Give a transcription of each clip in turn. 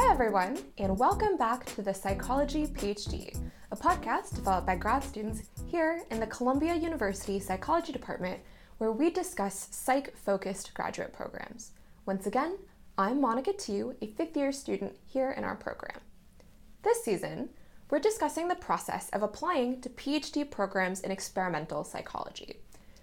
Hi, everyone, and welcome back to the Psychology PhD, a podcast developed by grad students here in the Columbia University Psychology Department, where we discuss psych focused graduate programs. Once again, I'm Monica Thieu, a fifth year student here in our program. This season, we're discussing the process of applying to PhD programs in experimental psychology.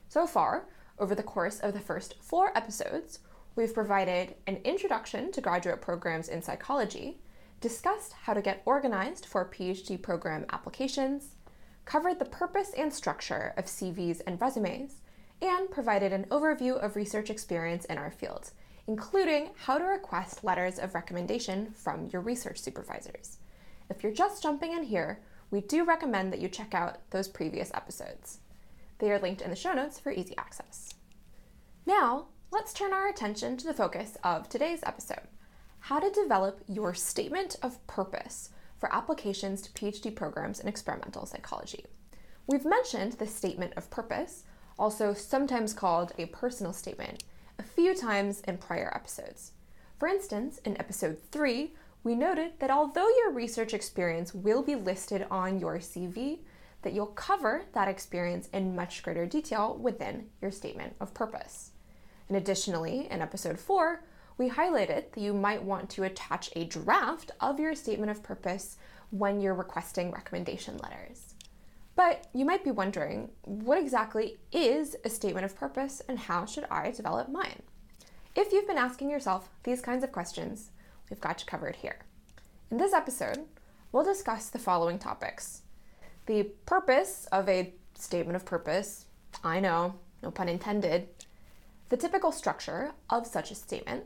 So far, over the course of the first four episodes, we've provided an introduction to graduate programs in psychology, discussed how to get organized for PhD program applications, covered the purpose and structure of CVs and resumes, and provided an overview of research experience in our field, including how to request letters of recommendation from your research supervisors. If you're just jumping in here, we do recommend that you check out those previous episodes. They are linked in the show notes for easy access. Now, let's turn our attention to the focus of today's episode how to develop your statement of purpose for applications to PhD programs in experimental psychology. We've mentioned the statement of purpose, also sometimes called a personal statement, a few times in prior episodes. For instance, in episode 3, we noted that although your research experience will be listed on your CV, that you'll cover that experience in much greater detail within your statement of purpose. And additionally, in episode 4, we highlighted that you might want to attach a draft of your statement of purpose when you're requesting recommendation letters. But you might be wondering what exactly is a statement of purpose and how should I develop mine? If you've been asking yourself these kinds of questions, we've got you covered here. In this episode, we'll discuss the following topics the purpose of a statement of purpose, I know, no pun intended, the typical structure of such a statement,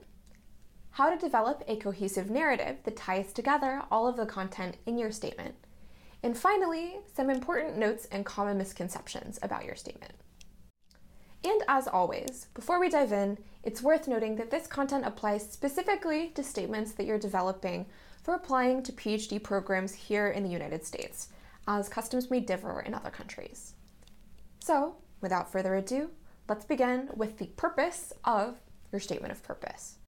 how to develop a cohesive narrative that ties together all of the content in your statement, and finally, some important notes and common misconceptions about your statement. And as always, before we dive in, it's worth noting that this content applies specifically to statements that you're developing for applying to PhD programs here in the United States, as customs may differ in other countries. So, without further ado, let's begin with the purpose of your statement of purpose.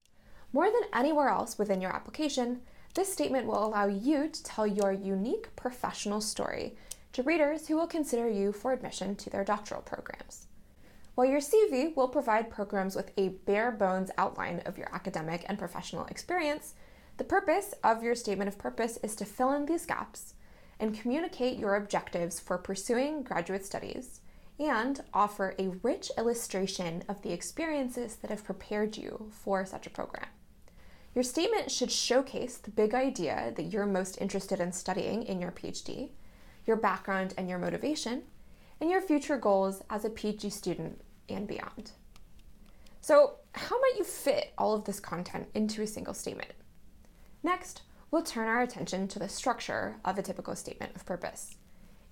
More than anywhere else within your application, this statement will allow you to tell your unique professional story to readers who will consider you for admission to their doctoral programs. While your CV will provide programs with a bare bones outline of your academic and professional experience, the purpose of your statement of purpose is to fill in these gaps and communicate your objectives for pursuing graduate studies and offer a rich illustration of the experiences that have prepared you for such a program. Your statement should showcase the big idea that you're most interested in studying in your PhD, your background and your motivation, and your future goals as a PhD student and beyond. So, how might you fit all of this content into a single statement? Next, we'll turn our attention to the structure of a typical statement of purpose.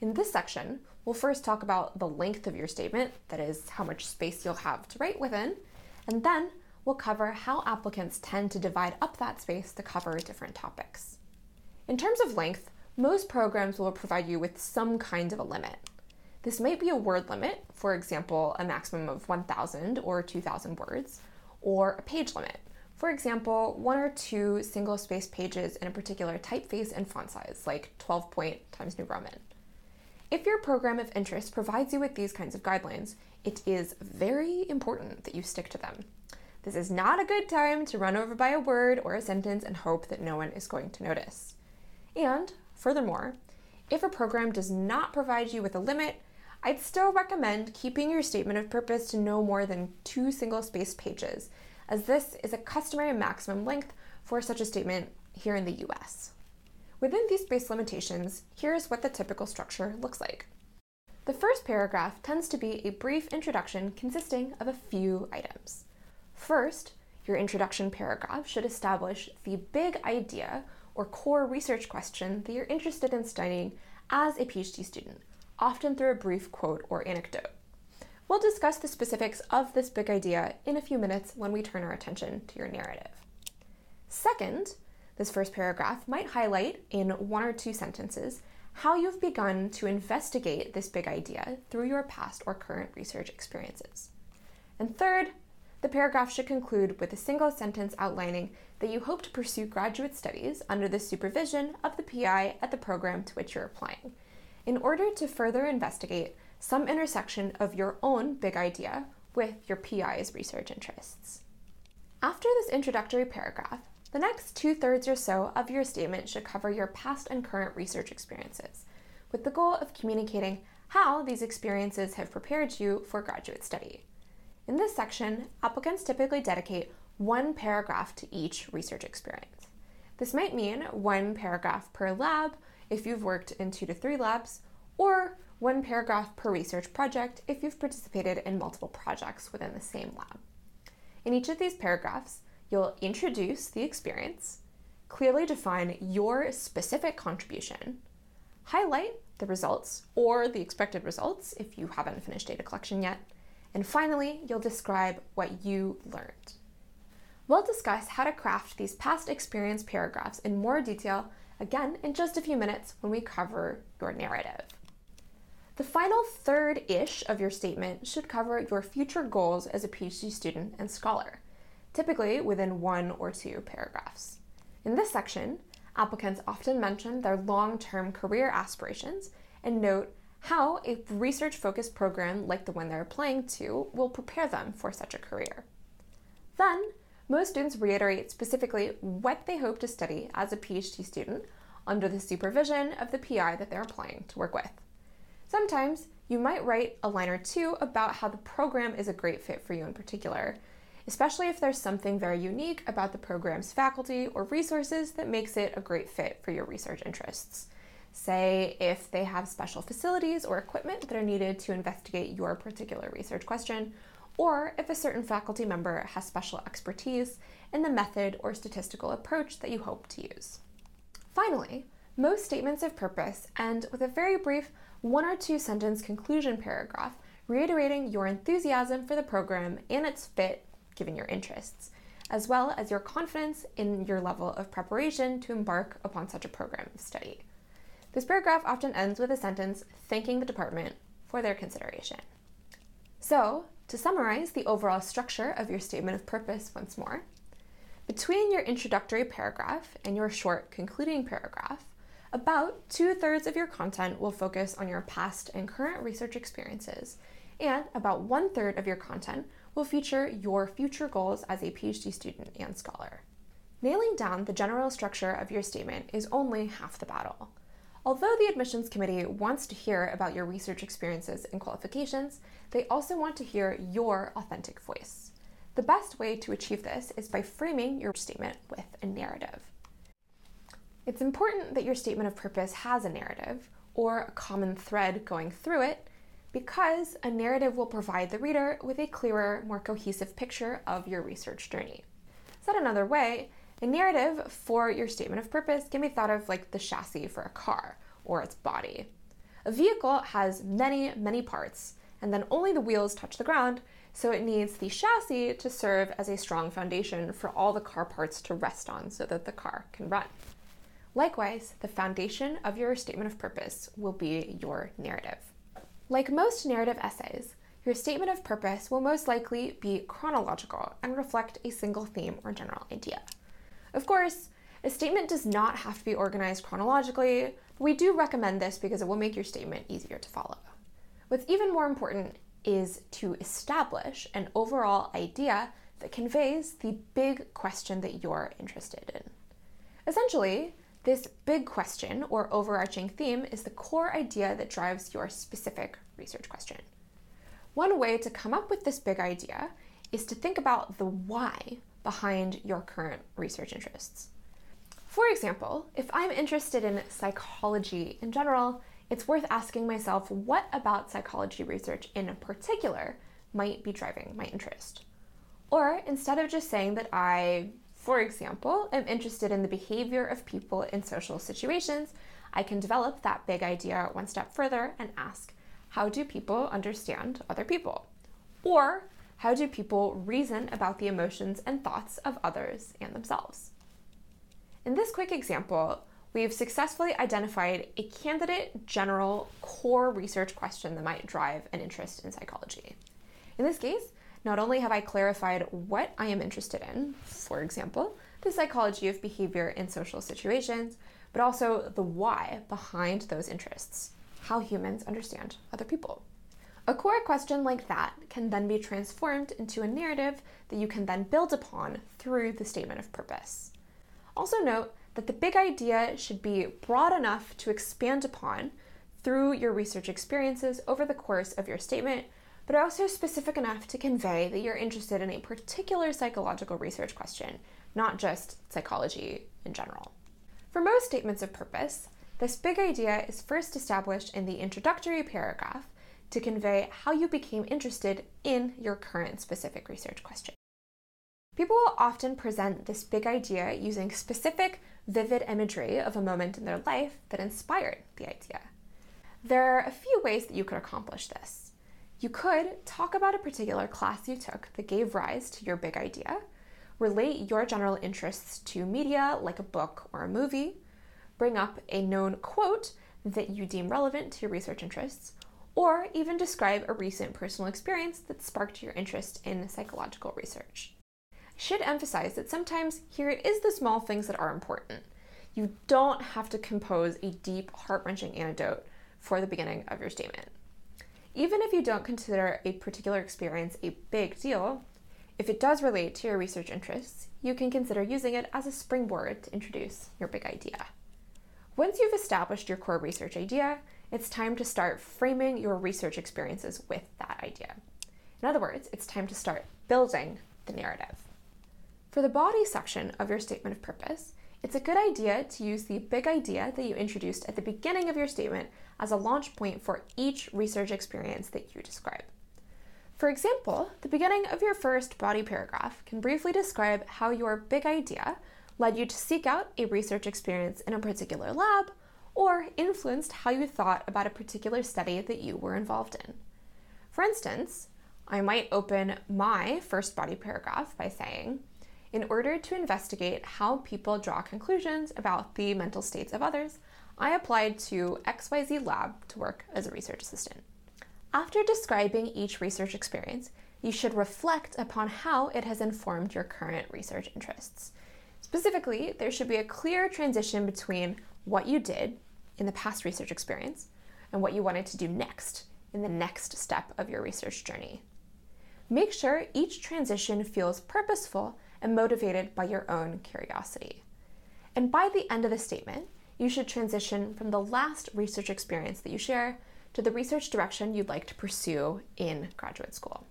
In this section, we'll first talk about the length of your statement, that is, how much space you'll have to write within, and then we'll cover how applicants tend to divide up that space to cover different topics. In terms of length, most programs will provide you with some kind of a limit. This might be a word limit, for example, a maximum of 1,000 or 2,000 words, or a page limit, for example, one or two single space pages in a particular typeface and font size, like 12 point Times New Roman. If your program of interest provides you with these kinds of guidelines, it is very important that you stick to them. This is not a good time to run over by a word or a sentence and hope that no one is going to notice. And furthermore, if a program does not provide you with a limit, I'd still recommend keeping your statement of purpose to no more than two single spaced pages, as this is a customary maximum length for such a statement here in the US. Within these space limitations, here's what the typical structure looks like. The first paragraph tends to be a brief introduction consisting of a few items. First, your introduction paragraph should establish the big idea or core research question that you're interested in studying as a PhD student, often through a brief quote or anecdote. We'll discuss the specifics of this big idea in a few minutes when we turn our attention to your narrative. Second, this first paragraph might highlight in one or two sentences how you've begun to investigate this big idea through your past or current research experiences. And third, the paragraph should conclude with a single sentence outlining that you hope to pursue graduate studies under the supervision of the PI at the program to which you're applying, in order to further investigate some intersection of your own big idea with your PI's research interests. After this introductory paragraph, the next two thirds or so of your statement should cover your past and current research experiences, with the goal of communicating how these experiences have prepared you for graduate study. In this section, applicants typically dedicate one paragraph to each research experience. This might mean one paragraph per lab if you've worked in two to three labs, or one paragraph per research project if you've participated in multiple projects within the same lab. In each of these paragraphs, you'll introduce the experience, clearly define your specific contribution, highlight the results or the expected results if you haven't finished data collection yet, and finally, you'll describe what you learned. We'll discuss how to craft these past experience paragraphs in more detail again in just a few minutes when we cover your narrative. The final third ish of your statement should cover your future goals as a PhD student and scholar, typically within one or two paragraphs. In this section, applicants often mention their long term career aspirations and note how a research focused program like the one they're applying to will prepare them for such a career. Then, most students reiterate specifically what they hope to study as a PhD student under the supervision of the PI that they're applying to work with. Sometimes you might write a line or two about how the program is a great fit for you in particular, especially if there's something very unique about the program's faculty or resources that makes it a great fit for your research interests. Say if they have special facilities or equipment that are needed to investigate your particular research question, or if a certain faculty member has special expertise in the method or statistical approach that you hope to use. Finally, most statements of purpose end with a very brief one or two sentence conclusion paragraph reiterating your enthusiasm for the program and its fit given your interests, as well as your confidence in your level of preparation to embark upon such a program of study. This paragraph often ends with a sentence thanking the department for their consideration. So, to summarize the overall structure of your statement of purpose once more, between your introductory paragraph and your short concluding paragraph, about two thirds of your content will focus on your past and current research experiences, and about one third of your content will feature your future goals as a PhD student and scholar. Nailing down the general structure of your statement is only half the battle. Although the admissions committee wants to hear about your research experiences and qualifications, they also want to hear your authentic voice. The best way to achieve this is by framing your statement with a narrative. It's important that your statement of purpose has a narrative or a common thread going through it because a narrative will provide the reader with a clearer, more cohesive picture of your research journey. Said another way, a narrative for your statement of purpose can be thought of like the chassis for a car or its body. A vehicle has many, many parts, and then only the wheels touch the ground, so it needs the chassis to serve as a strong foundation for all the car parts to rest on so that the car can run. Likewise, the foundation of your statement of purpose will be your narrative. Like most narrative essays, your statement of purpose will most likely be chronological and reflect a single theme or general idea. Of course, a statement does not have to be organized chronologically, but we do recommend this because it will make your statement easier to follow. What's even more important is to establish an overall idea that conveys the big question that you're interested in. Essentially, this big question or overarching theme is the core idea that drives your specific research question. One way to come up with this big idea is to think about the why behind your current research interests. For example, if I'm interested in psychology in general, it's worth asking myself what about psychology research in particular might be driving my interest. Or instead of just saying that I for example, I'm interested in the behavior of people in social situations, I can develop that big idea one step further and ask, how do people understand other people? Or how do people reason about the emotions and thoughts of others and themselves? In this quick example, we've successfully identified a candidate general core research question that might drive an interest in psychology. In this case, not only have I clarified what I am interested in, for example, the psychology of behavior in social situations, but also the why behind those interests, how humans understand other people. A core question like that can then be transformed into a narrative that you can then build upon through the statement of purpose. Also, note that the big idea should be broad enough to expand upon through your research experiences over the course of your statement, but also specific enough to convey that you're interested in a particular psychological research question, not just psychology in general. For most statements of purpose, this big idea is first established in the introductory paragraph to convey how you became interested in your current specific research question. People will often present this big idea using specific, vivid imagery of a moment in their life that inspired the idea. There are a few ways that you could accomplish this. You could talk about a particular class you took that gave rise to your big idea, relate your general interests to media like a book or a movie, bring up a known quote that you deem relevant to your research interests, or even describe a recent personal experience that sparked your interest in psychological research. I should emphasize that sometimes here it is the small things that are important. You don't have to compose a deep, heart wrenching anecdote for the beginning of your statement. Even if you don't consider a particular experience a big deal, if it does relate to your research interests, you can consider using it as a springboard to introduce your big idea. Once you've established your core research idea, it's time to start framing your research experiences with that idea. In other words, it's time to start building the narrative. For the body section of your statement of purpose, it's a good idea to use the big idea that you introduced at the beginning of your statement as a launch point for each research experience that you describe. For example, the beginning of your first body paragraph can briefly describe how your big idea led you to seek out a research experience in a particular lab or influenced how you thought about a particular study that you were involved in. For instance, I might open my first body paragraph by saying, in order to investigate how people draw conclusions about the mental states of others, I applied to XYZ Lab to work as a research assistant. After describing each research experience, you should reflect upon how it has informed your current research interests. Specifically, there should be a clear transition between what you did in the past research experience and what you wanted to do next in the next step of your research journey. Make sure each transition feels purposeful and motivated by your own curiosity. And by the end of the statement, you should transition from the last research experience that you share to the research direction you'd like to pursue in graduate school.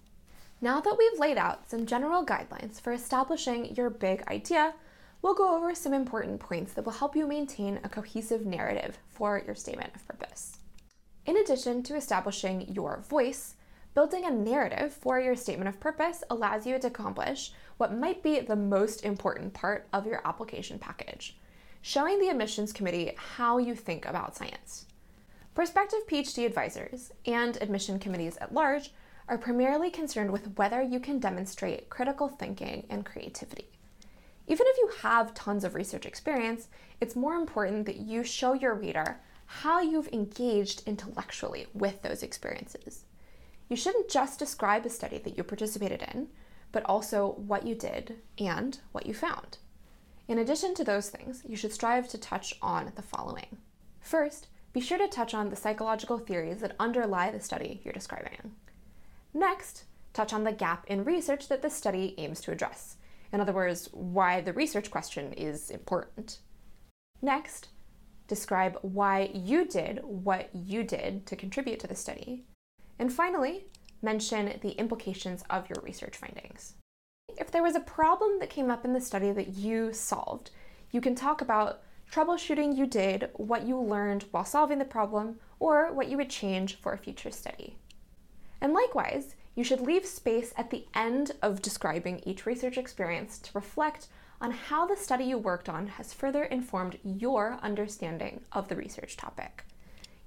Now that we've laid out some general guidelines for establishing your big idea, we'll go over some important points that will help you maintain a cohesive narrative for your statement of purpose. In addition to establishing your voice, building a narrative for your statement of purpose allows you to accomplish what might be the most important part of your application package showing the admissions committee how you think about science. Prospective PhD advisors and admission committees at large are primarily concerned with whether you can demonstrate critical thinking and creativity. Even if you have tons of research experience, it's more important that you show your reader how you've engaged intellectually with those experiences. You shouldn't just describe a study that you participated in, but also what you did and what you found. In addition to those things, you should strive to touch on the following. First, be sure to touch on the psychological theories that underlie the study you're describing. Next, touch on the gap in research that the study aims to address. In other words, why the research question is important. Next, describe why you did what you did to contribute to the study. And finally, mention the implications of your research findings. If there was a problem that came up in the study that you solved, you can talk about troubleshooting you did, what you learned while solving the problem, or what you would change for a future study. And likewise, you should leave space at the end of describing each research experience to reflect on how the study you worked on has further informed your understanding of the research topic.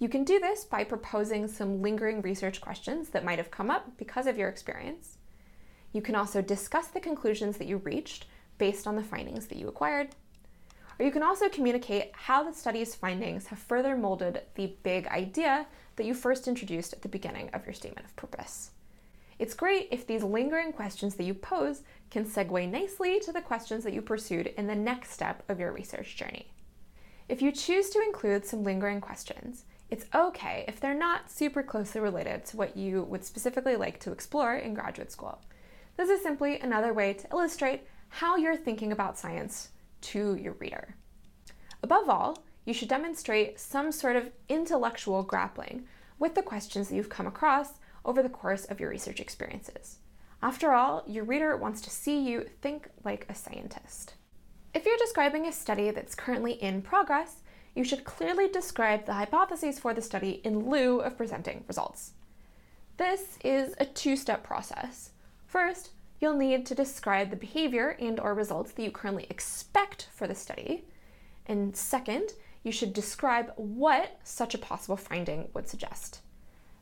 You can do this by proposing some lingering research questions that might have come up because of your experience. You can also discuss the conclusions that you reached based on the findings that you acquired. Or you can also communicate how the study's findings have further molded the big idea that you first introduced at the beginning of your statement of purpose. It's great if these lingering questions that you pose can segue nicely to the questions that you pursued in the next step of your research journey. If you choose to include some lingering questions, it's okay if they're not super closely related to what you would specifically like to explore in graduate school. This is simply another way to illustrate how you're thinking about science to your reader. Above all, you should demonstrate some sort of intellectual grappling with the questions that you've come across over the course of your research experiences. After all, your reader wants to see you think like a scientist. If you're describing a study that's currently in progress, you should clearly describe the hypotheses for the study in lieu of presenting results. This is a two-step process. First, you'll need to describe the behavior and or results that you currently expect for the study. And second, you should describe what such a possible finding would suggest.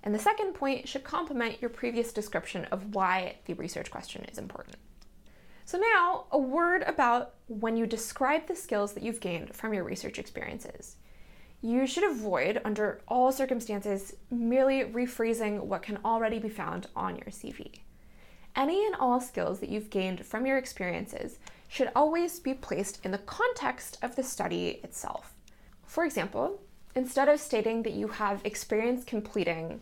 And the second point should complement your previous description of why the research question is important. So, now a word about when you describe the skills that you've gained from your research experiences. You should avoid, under all circumstances, merely rephrasing what can already be found on your CV. Any and all skills that you've gained from your experiences should always be placed in the context of the study itself. For example, instead of stating that you have experience completing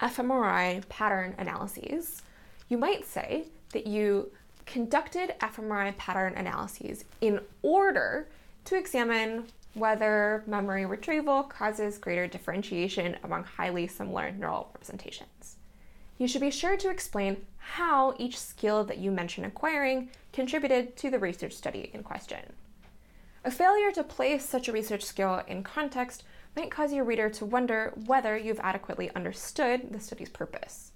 fMRI pattern analyses, you might say that you conducted fMRI pattern analyses in order to examine whether memory retrieval causes greater differentiation among highly similar neural representations. You should be sure to explain how each skill that you mention acquiring contributed to the research study in question. A failure to place such a research skill in context might cause your reader to wonder whether you've adequately understood the study's purpose.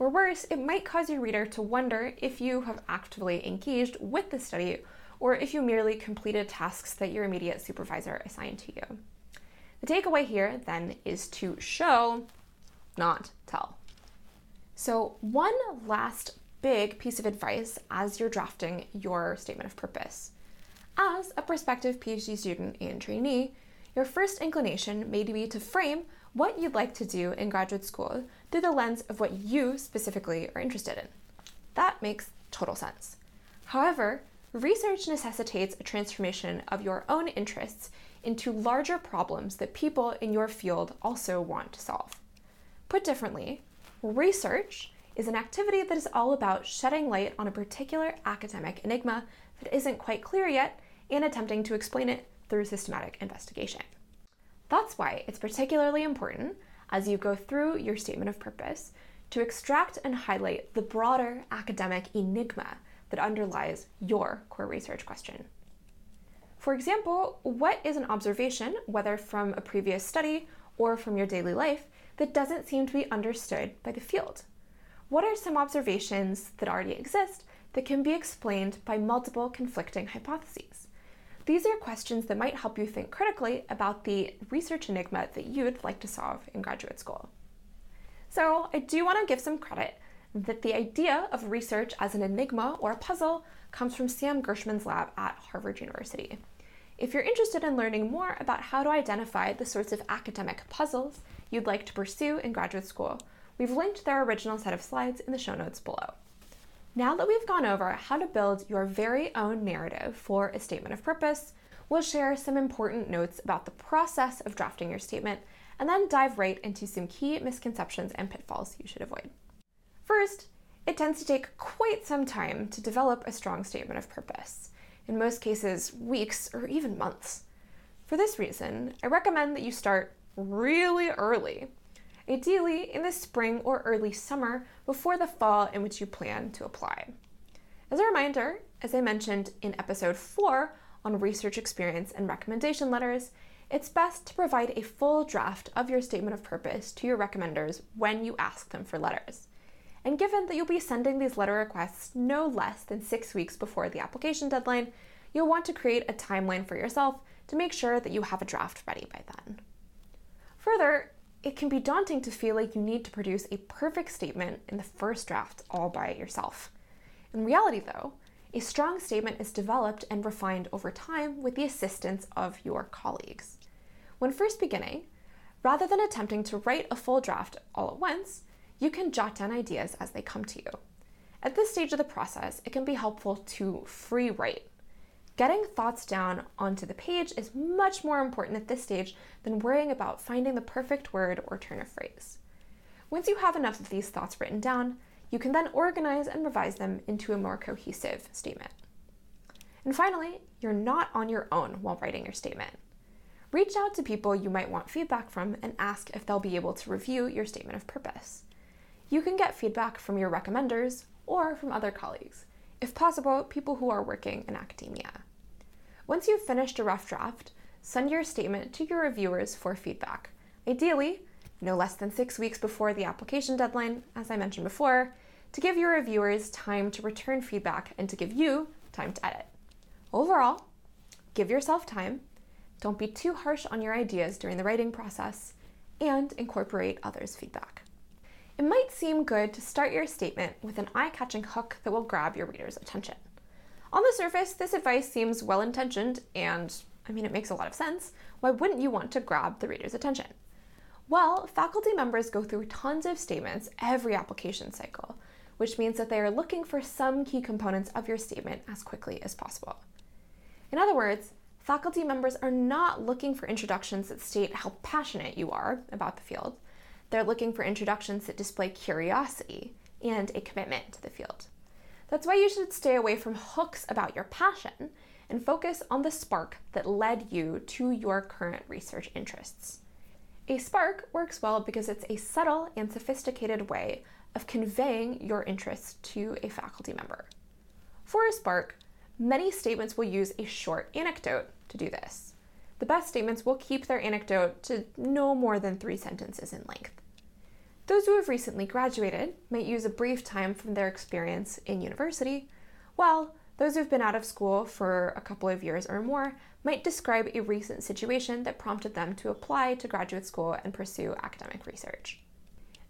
Or worse, it might cause your reader to wonder if you have actively engaged with the study or if you merely completed tasks that your immediate supervisor assigned to you. The takeaway here, then, is to show, not tell. So, one last big piece of advice as you're drafting your statement of purpose. As a prospective PhD student and trainee, your first inclination may be to frame what you'd like to do in graduate school through the lens of what you specifically are interested in. That makes total sense. However, research necessitates a transformation of your own interests into larger problems that people in your field also want to solve. Put differently, research is an activity that is all about shedding light on a particular academic enigma that isn't quite clear yet and attempting to explain it through systematic investigation. That's why it's particularly important as you go through your statement of purpose to extract and highlight the broader academic enigma that underlies your core research question. For example, what is an observation, whether from a previous study or from your daily life, that doesn't seem to be understood by the field? What are some observations that already exist that can be explained by multiple conflicting hypotheses? These are questions that might help you think critically about the research enigma that you'd like to solve in graduate school. So, I do want to give some credit that the idea of research as an enigma or a puzzle comes from Sam Gershman's lab at Harvard University. If you're interested in learning more about how to identify the sorts of academic puzzles you'd like to pursue in graduate school, we've linked their original set of slides in the show notes below. Now that we've gone over how to build your very own narrative for a statement of purpose, we'll share some important notes about the process of drafting your statement and then dive right into some key misconceptions and pitfalls you should avoid. First, it tends to take quite some time to develop a strong statement of purpose, in most cases, weeks or even months. For this reason, I recommend that you start really early ideally in the spring or early summer before the fall in which you plan to apply. As a reminder, as I mentioned in episode 4 on research experience and recommendation letters, it's best to provide a full draft of your statement of purpose to your recommenders when you ask them for letters. And given that you'll be sending these letter requests no less than six weeks before the application deadline, you'll want to create a timeline for yourself to make sure that you have a draft ready by then. Further, it can be daunting to feel like you need to produce a perfect statement in the first draft all by yourself. In reality, though, a strong statement is developed and refined over time with the assistance of your colleagues. When first beginning, rather than attempting to write a full draft all at once, you can jot down ideas as they come to you. At this stage of the process, it can be helpful to free write. Getting thoughts down onto the page is much more important at this stage than worrying about finding the perfect word or turn of phrase. Once you have enough of these thoughts written down, you can then organize and revise them into a more cohesive statement. And finally, you're not on your own while writing your statement. Reach out to people you might want feedback from and ask if they'll be able to review your statement of purpose. You can get feedback from your recommenders or from other colleagues, if possible, people who are working in academia. Once you've finished a rough draft, send your statement to your reviewers for feedback. Ideally, no less than six weeks before the application deadline, as I mentioned before, to give your reviewers time to return feedback and to give you time to edit. Overall, give yourself time, don't be too harsh on your ideas during the writing process, and incorporate others' feedback. It might seem good to start your statement with an eye catching hook that will grab your reader's attention. On the surface, this advice seems well intentioned and, I mean, it makes a lot of sense. Why wouldn't you want to grab the reader's attention? Well, faculty members go through tons of statements every application cycle, which means that they are looking for some key components of your statement as quickly as possible. In other words, faculty members are not looking for introductions that state how passionate you are about the field. They're looking for introductions that display curiosity and a commitment to the field. That's why you should stay away from hooks about your passion and focus on the spark that led you to your current research interests. A spark works well because it's a subtle and sophisticated way of conveying your interests to a faculty member. For a spark, many statements will use a short anecdote to do this. The best statements will keep their anecdote to no more than three sentences in length. Those who have recently graduated might use a brief time from their experience in university, while those who've been out of school for a couple of years or more might describe a recent situation that prompted them to apply to graduate school and pursue academic research.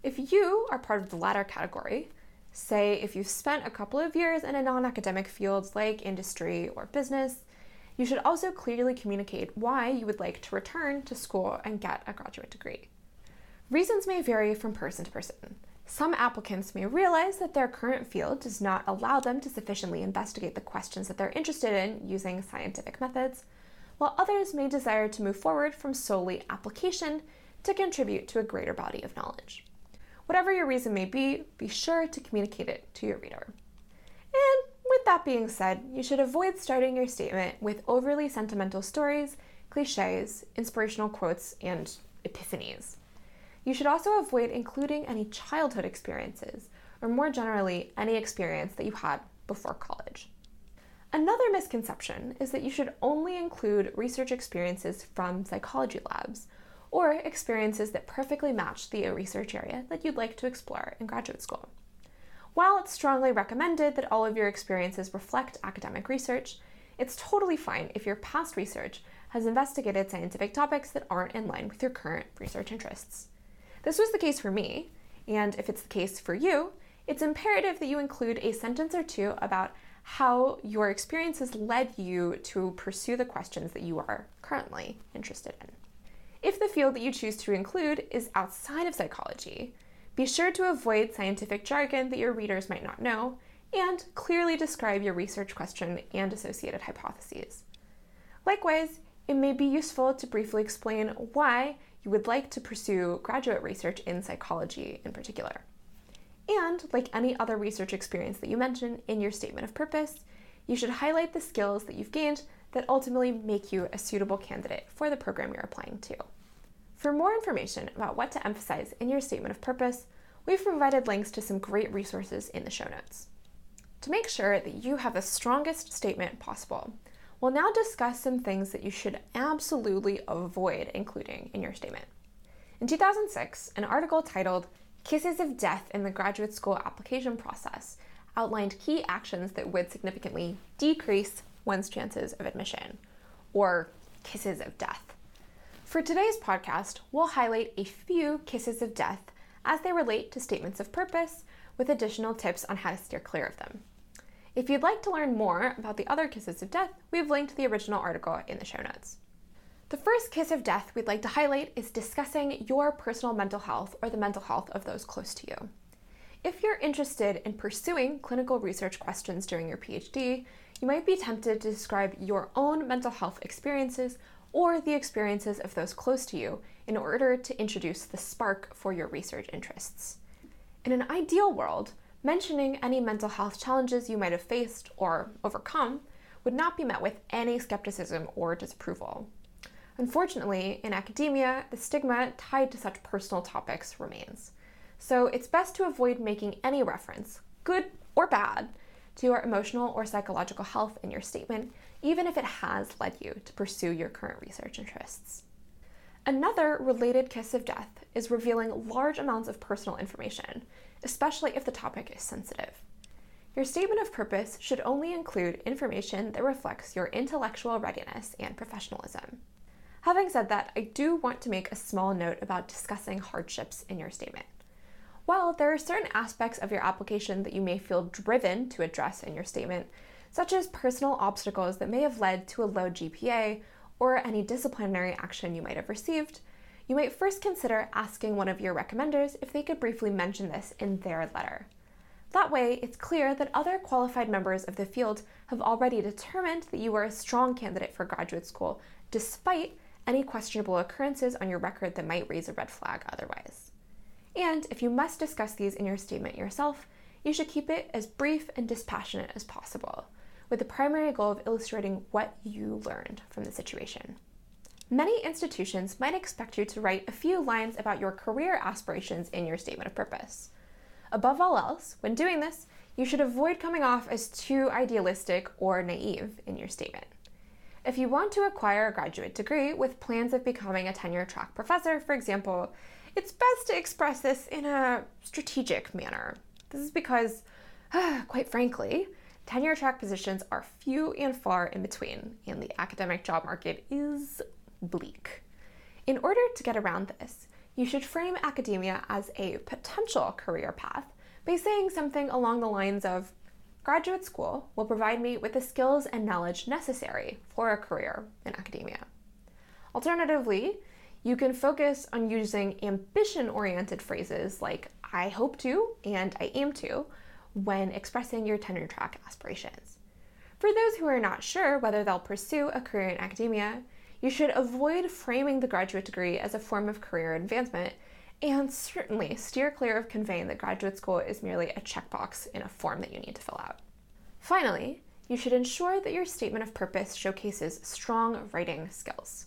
If you are part of the latter category, say if you've spent a couple of years in a non academic field like industry or business, you should also clearly communicate why you would like to return to school and get a graduate degree. Reasons may vary from person to person. Some applicants may realize that their current field does not allow them to sufficiently investigate the questions that they're interested in using scientific methods, while others may desire to move forward from solely application to contribute to a greater body of knowledge. Whatever your reason may be, be sure to communicate it to your reader. And with that being said, you should avoid starting your statement with overly sentimental stories, cliches, inspirational quotes, and epiphanies. You should also avoid including any childhood experiences, or more generally, any experience that you had before college. Another misconception is that you should only include research experiences from psychology labs or experiences that perfectly match the research area that you'd like to explore in graduate school. While it's strongly recommended that all of your experiences reflect academic research, it's totally fine if your past research has investigated scientific topics that aren't in line with your current research interests. This was the case for me, and if it's the case for you, it's imperative that you include a sentence or two about how your experiences led you to pursue the questions that you are currently interested in. If the field that you choose to include is outside of psychology, be sure to avoid scientific jargon that your readers might not know and clearly describe your research question and associated hypotheses. Likewise, it may be useful to briefly explain why you would like to pursue graduate research in psychology in particular. And like any other research experience that you mention in your statement of purpose, you should highlight the skills that you've gained that ultimately make you a suitable candidate for the program you're applying to. For more information about what to emphasize in your statement of purpose, we've provided links to some great resources in the show notes. To make sure that you have the strongest statement possible, we'll now discuss some things that you should absolutely avoid including in your statement. In 2006, an article titled Kisses of Death in the Graduate School Application Process outlined key actions that would significantly decrease one's chances of admission, or kisses of death. For today's podcast, we'll highlight a few kisses of death as they relate to statements of purpose, with additional tips on how to steer clear of them. If you'd like to learn more about the other kisses of death, we've linked the original article in the show notes. The first kiss of death we'd like to highlight is discussing your personal mental health or the mental health of those close to you. If you're interested in pursuing clinical research questions during your PhD, you might be tempted to describe your own mental health experiences or the experiences of those close to you in order to introduce the spark for your research interests. In an ideal world, mentioning any mental health challenges you might have faced or overcome would not be met with any skepticism or disapproval. Unfortunately, in academia, the stigma tied to such personal topics remains. So it's best to avoid making any reference, good or bad, to your emotional or psychological health in your statement, even if it has led you to pursue your current research interests. Another related kiss of death is revealing large amounts of personal information, especially if the topic is sensitive. Your statement of purpose should only include information that reflects your intellectual readiness and professionalism. Having said that, I do want to make a small note about discussing hardships in your statement. While there are certain aspects of your application that you may feel driven to address in your statement, such as personal obstacles that may have led to a low GPA or any disciplinary action you might have received, you might first consider asking one of your recommenders if they could briefly mention this in their letter. That way, it's clear that other qualified members of the field have already determined that you are a strong candidate for graduate school, despite any questionable occurrences on your record that might raise a red flag otherwise. And if you must discuss these in your statement yourself, you should keep it as brief and dispassionate as possible, with the primary goal of illustrating what you learned from the situation. Many institutions might expect you to write a few lines about your career aspirations in your statement of purpose. Above all else, when doing this, you should avoid coming off as too idealistic or naive in your statement. If you want to acquire a graduate degree with plans of becoming a tenure track professor, for example, it's best to express this in a strategic manner. This is because, quite frankly, tenure track positions are few and far in between, and the academic job market is bleak. In order to get around this, you should frame academia as a potential career path by saying something along the lines of Graduate school will provide me with the skills and knowledge necessary for a career in academia. Alternatively, you can focus on using ambition oriented phrases like I hope to and I aim to when expressing your tenure track aspirations. For those who are not sure whether they'll pursue a career in academia, you should avoid framing the graduate degree as a form of career advancement and certainly steer clear of conveying that graduate school is merely a checkbox in a form that you need to fill out. Finally, you should ensure that your statement of purpose showcases strong writing skills.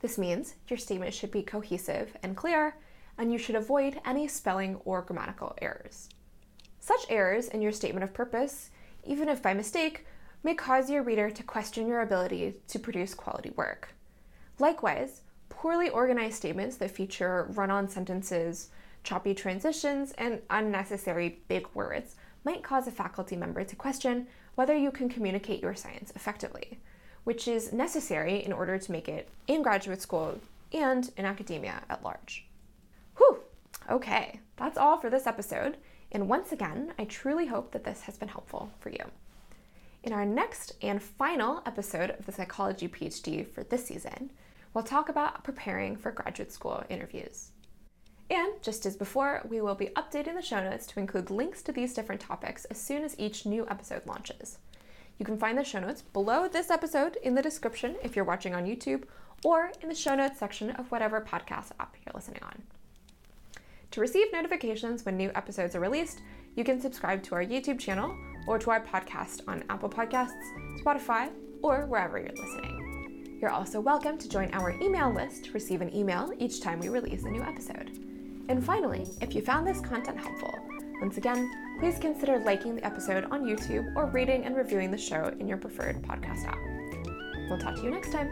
This means your statement should be cohesive and clear, and you should avoid any spelling or grammatical errors. Such errors in your statement of purpose, even if by mistake, may cause your reader to question your ability to produce quality work. Likewise, poorly organized statements that feature run on sentences, choppy transitions, and unnecessary big words might cause a faculty member to question whether you can communicate your science effectively, which is necessary in order to make it in graduate school and in academia at large. Whew! Okay, that's all for this episode. And once again, I truly hope that this has been helpful for you. In our next and final episode of the Psychology PhD for this season, we'll talk about preparing for graduate school interviews. And just as before, we will be updating the show notes to include links to these different topics as soon as each new episode launches. You can find the show notes below this episode in the description if you're watching on YouTube or in the show notes section of whatever podcast app you're listening on. To receive notifications when new episodes are released, you can subscribe to our YouTube channel or to our podcast on Apple Podcasts, Spotify, or wherever you're listening. You're also welcome to join our email list to receive an email each time we release a new episode. And finally, if you found this content helpful, once again, please consider liking the episode on YouTube or rating and reviewing the show in your preferred podcast app. We'll talk to you next time.